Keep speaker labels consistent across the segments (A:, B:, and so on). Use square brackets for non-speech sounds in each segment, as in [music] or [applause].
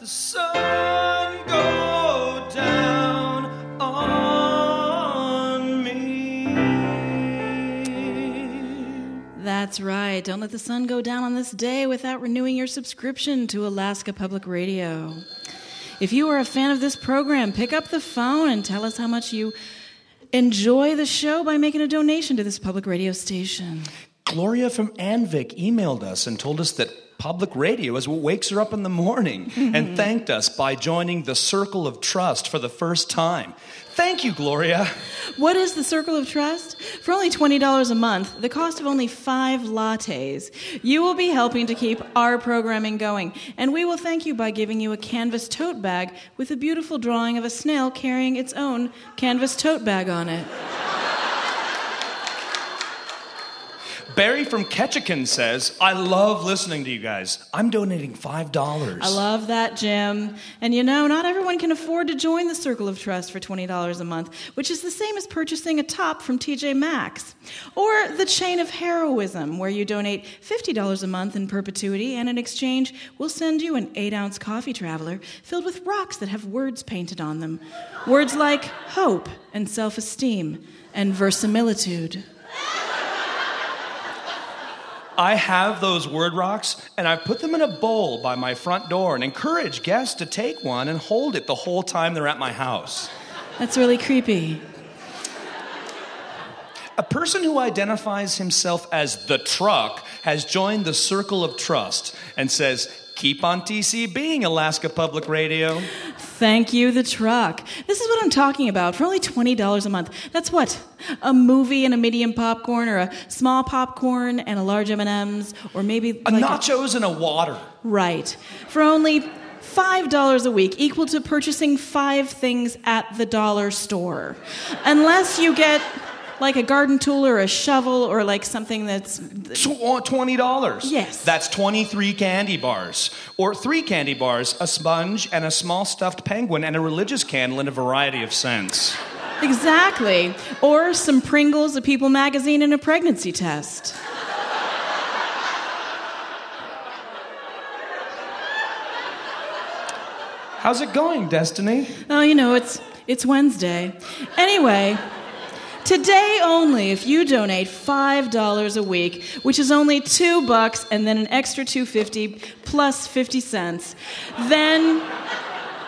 A: The sun go down on me.
B: That's right. Don't let the sun go down on this day without renewing your subscription to Alaska Public Radio. If you are a fan of this program, pick up the phone and tell us how much you enjoy the show by making a donation to this public radio station.
A: Gloria from Anvik emailed us and told us that public radio is what wakes her up in the morning [laughs] and thanked us by joining the Circle of Trust for the first time. Thank you, Gloria.
B: What is the Circle of Trust? For only $20 a month, the cost of only five lattes, you will be helping to keep our programming going. And we will thank you by giving you a canvas tote bag with a beautiful drawing of a snail carrying its own canvas tote bag on it.
A: Barry from Ketchikan says, I love listening to you guys. I'm donating $5.
B: I love that, Jim. And you know, not everyone can afford to join the Circle of Trust for $20 a month, which is the same as purchasing a top from TJ Maxx. Or the Chain of Heroism, where you donate $50 a month in perpetuity, and in exchange, we'll send you an 8 ounce coffee traveler filled with rocks that have words painted on them. Words like hope and self esteem and verisimilitude.
A: I have those word rocks and I've put them in a bowl by my front door and encourage guests to take one and hold it the whole time they're at my house.
B: That's really creepy.
A: A person who identifies himself as the truck has joined the Circle of Trust and says, Keep on TC being Alaska Public Radio.
B: Thank you, the truck. This is what I'm talking about. For only $20 a month. That's what? A movie and a medium popcorn or a small popcorn and a large M&Ms or maybe
A: A
B: like
A: nachos and a water.
B: Right. For only $5 a week, equal to purchasing five things at the dollar store. Unless you get like a garden tool or a shovel or like something that's
A: uh, $20.
B: Yes.
A: That's 23 candy bars. Or three candy bars, a sponge, and a small stuffed penguin, and a religious candle in a variety of scents.
B: exactly. Or some Pringles, a People magazine, and a pregnancy test.
A: How's it going, Destiny?
B: Oh, you know, it's it's Wednesday. Anyway, today only if you donate $5 a week, which is only 2 bucks and then an extra 250 plus 50 cents, then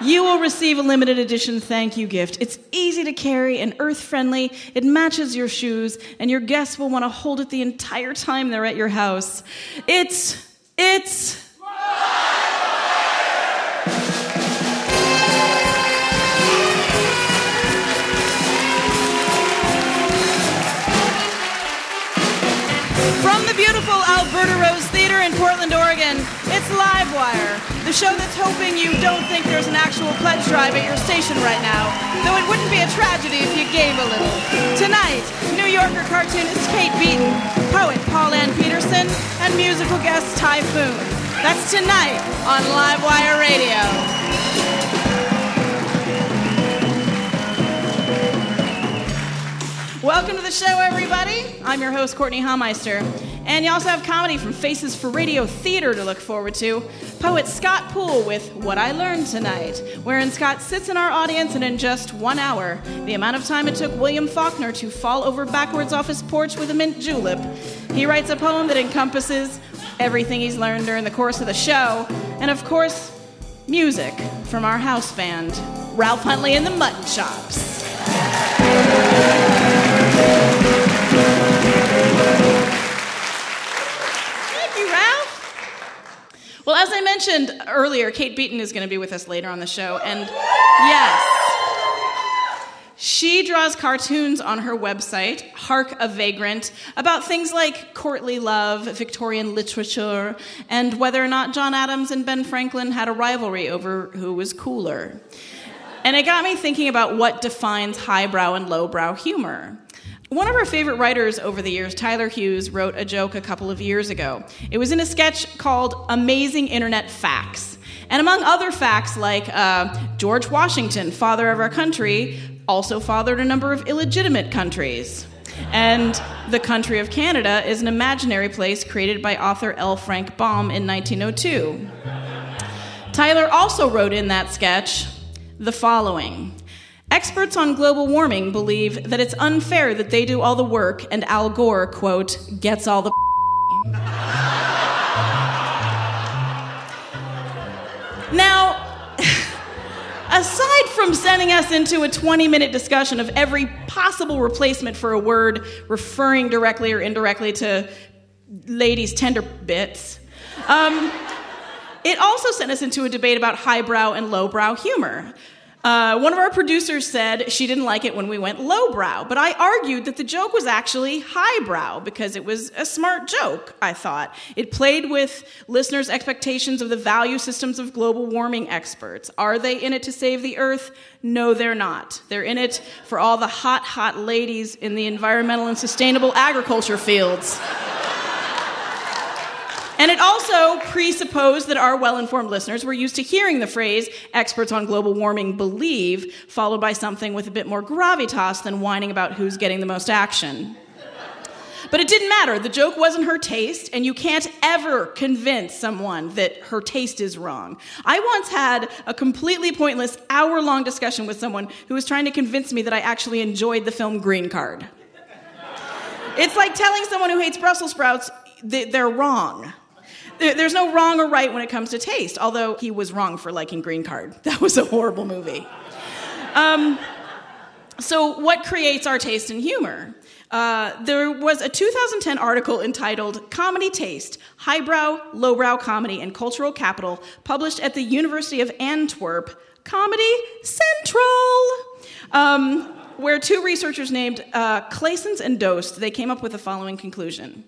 B: you will receive a limited edition thank you gift. It's easy to carry and earth friendly. It matches your shoes and your guests will want to hold it the entire time they're at your house. It's it's Alberta Rose Theater in Portland, Oregon, it's Livewire, the show that's hoping you don't think there's an actual pledge drive at your station right now, though it wouldn't be a tragedy if you gave a little. Tonight, New Yorker cartoonist Kate Beaton, poet Paulann Petersen, and musical guest Typhoon. That's tonight on Livewire Radio. Welcome to the show, everybody. I'm your host, Courtenay Hameister. And you also have comedy from Faces for Radio Theater to look forward to. Poet Scott Poole with What I Learned Tonight, wherein Scott sits in our audience and in just one hour, the amount of time it took William Faulkner to fall over backwards off his porch with a mint julep, he writes a poem that encompasses everything he's learned during the course of the show, and of course, music from our house band, Ralph Huntley and the Mutton Chops. Well, as I mentioned earlier, Kate Beaton is going to be with us later on the show, and yes, she draws cartoons on her website, Hark a Vagrant, about things like courtly love, Victorian literature, and whether or not John Adams and Ben Franklin had a rivalry over who was cooler. And it got me thinking about what defines highbrow and lowbrow humor. One of our favorite writers over the years, Tyler Hughes, wrote a joke a couple of years ago. It was in a sketch called Amazing Internet Facts. And among other facts, like uh, George Washington, father of our country, also fathered a number of illegitimate countries. And the country of Canada is an imaginary place created by author L. Frank Baum in 1902. Tyler also wrote in that sketch the following Experts on global warming believe that it's unfair that they do all the work and Al Gore, quote, gets all the. [laughs] now, [laughs] aside from sending us into a 20 minute discussion of every possible replacement for a word referring directly or indirectly to ladies' tender bits, um, it also sent us into a debate about highbrow and lowbrow humor. Uh, one of our producers said she didn't like it when we went lowbrow, but I argued that the joke was actually highbrow because it was a smart joke, I thought. It played with listeners' expectations of the value systems of global warming experts. Are they in it to save the earth? No, they're not. They're in it for all the hot, hot ladies in the environmental and sustainable agriculture fields. And it also presupposed that our well informed listeners were used to hearing the phrase experts on global warming believe, followed by something with a bit more gravitas than whining about who's getting the most action. But it didn't matter. The joke wasn't her taste, and you can't ever convince someone that her taste is wrong. I once had a completely pointless hour long discussion with someone who was trying to convince me that I actually enjoyed the film Green Card. It's like telling someone who hates Brussels sprouts that they're wrong. There's no wrong or right when it comes to taste, although he was wrong for liking Green Card. [laughs] That was a horrible movie. Um, so, what creates our taste in humor? Uh, there was a 2010 article entitled Comedy Taste Highbrow, Lowbrow Comedy and Cultural Capital, published at the University of Antwerp, Comedy Central. Um, where two researchers named uh, Claessens and Dost, they came up with the following conclusion.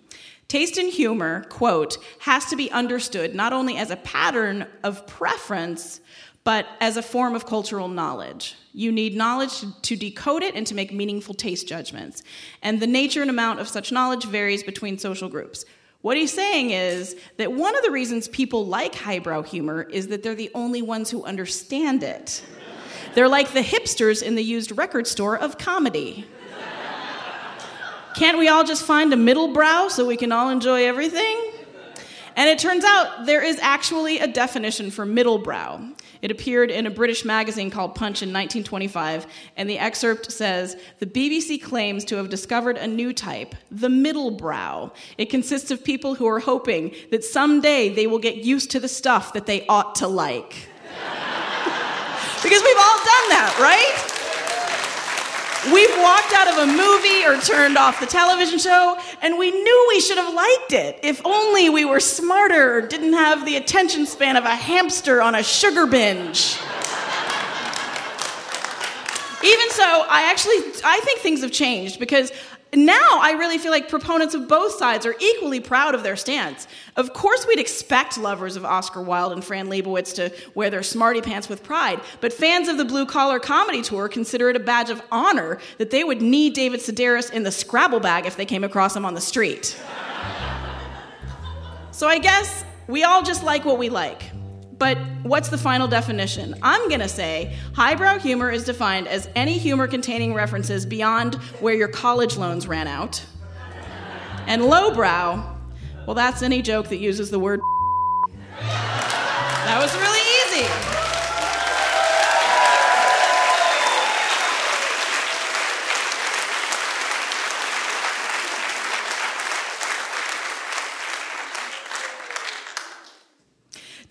B: Taste and humor, quote, has to be understood not only as a pattern of preference, but as a form of cultural knowledge. You need knowledge to, decode it and to make meaningful taste judgments. And the nature and amount of such knowledge varies between social groups. What he's saying is that one of the reasons people like highbrow humor is that they're the only ones who understand it. They're like the hipsters in the used record store of comedy. Can't we all just find a middle brow so we can all enjoy everything? And it turns out there is actually a definition for middle brow. It appeared in a British magazine called Punch in 1925, and the excerpt says The BBC claims to have discovered a new type, the middle brow. It consists of people who are hoping that someday they will get used to the stuff that they ought to like. [laughs] because we've all done that, right? We've walked out of a movie or turned off the television show, and we knew we should have liked it. If only we were smarter or didn't have the attention span of a hamster on a sugar binge. Even so, I actually I think things have changed because now I really feel like proponents of both sides are equally proud of their stance. Of course, we'd expect lovers of Oscar Wilde and Fran Lebowitz to wear their smarty pants with pride, but fans of the Blue Collar Comedy Tour consider it a badge of honor that they would knee David Sedaris in the Scrabble bag if they came across him on the street. so I guess we all just like what we like. But what's the final definition? I'm going to say highbrow humor is defined as any humor containing references beyond where your college loans ran out. And lowbrow, Well, that's any joke that uses the word. that was really easy.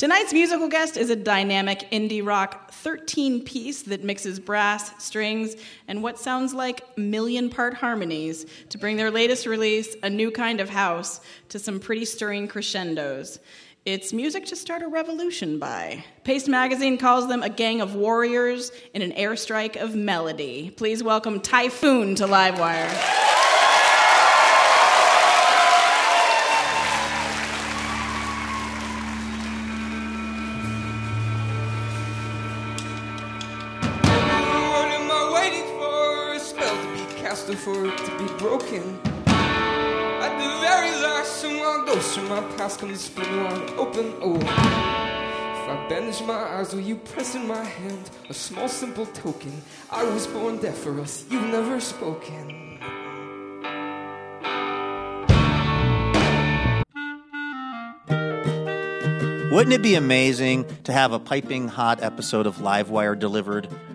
B: Tonight's musical guest is a dynamic indie rock 13 piece that mixes brass, strings, and what sounds like million part harmonies to bring their latest release, A New Kind of House, to some pretty stirring crescendos. It's music to start a revolution by. Paste Magazine calls them a gang of warriors in an airstrike of melody. Please welcome Typhoon to Livewire.
C: Be for it to be broken. At the very last, someone goes through my past, comes spin wide open. Oh, if I bandage my eyes, will you press in my hand a small, simple token? I was born deaf for us, you've never spoken.
D: Wouldn't it be amazing to have a piping hot episode of Livewire delivered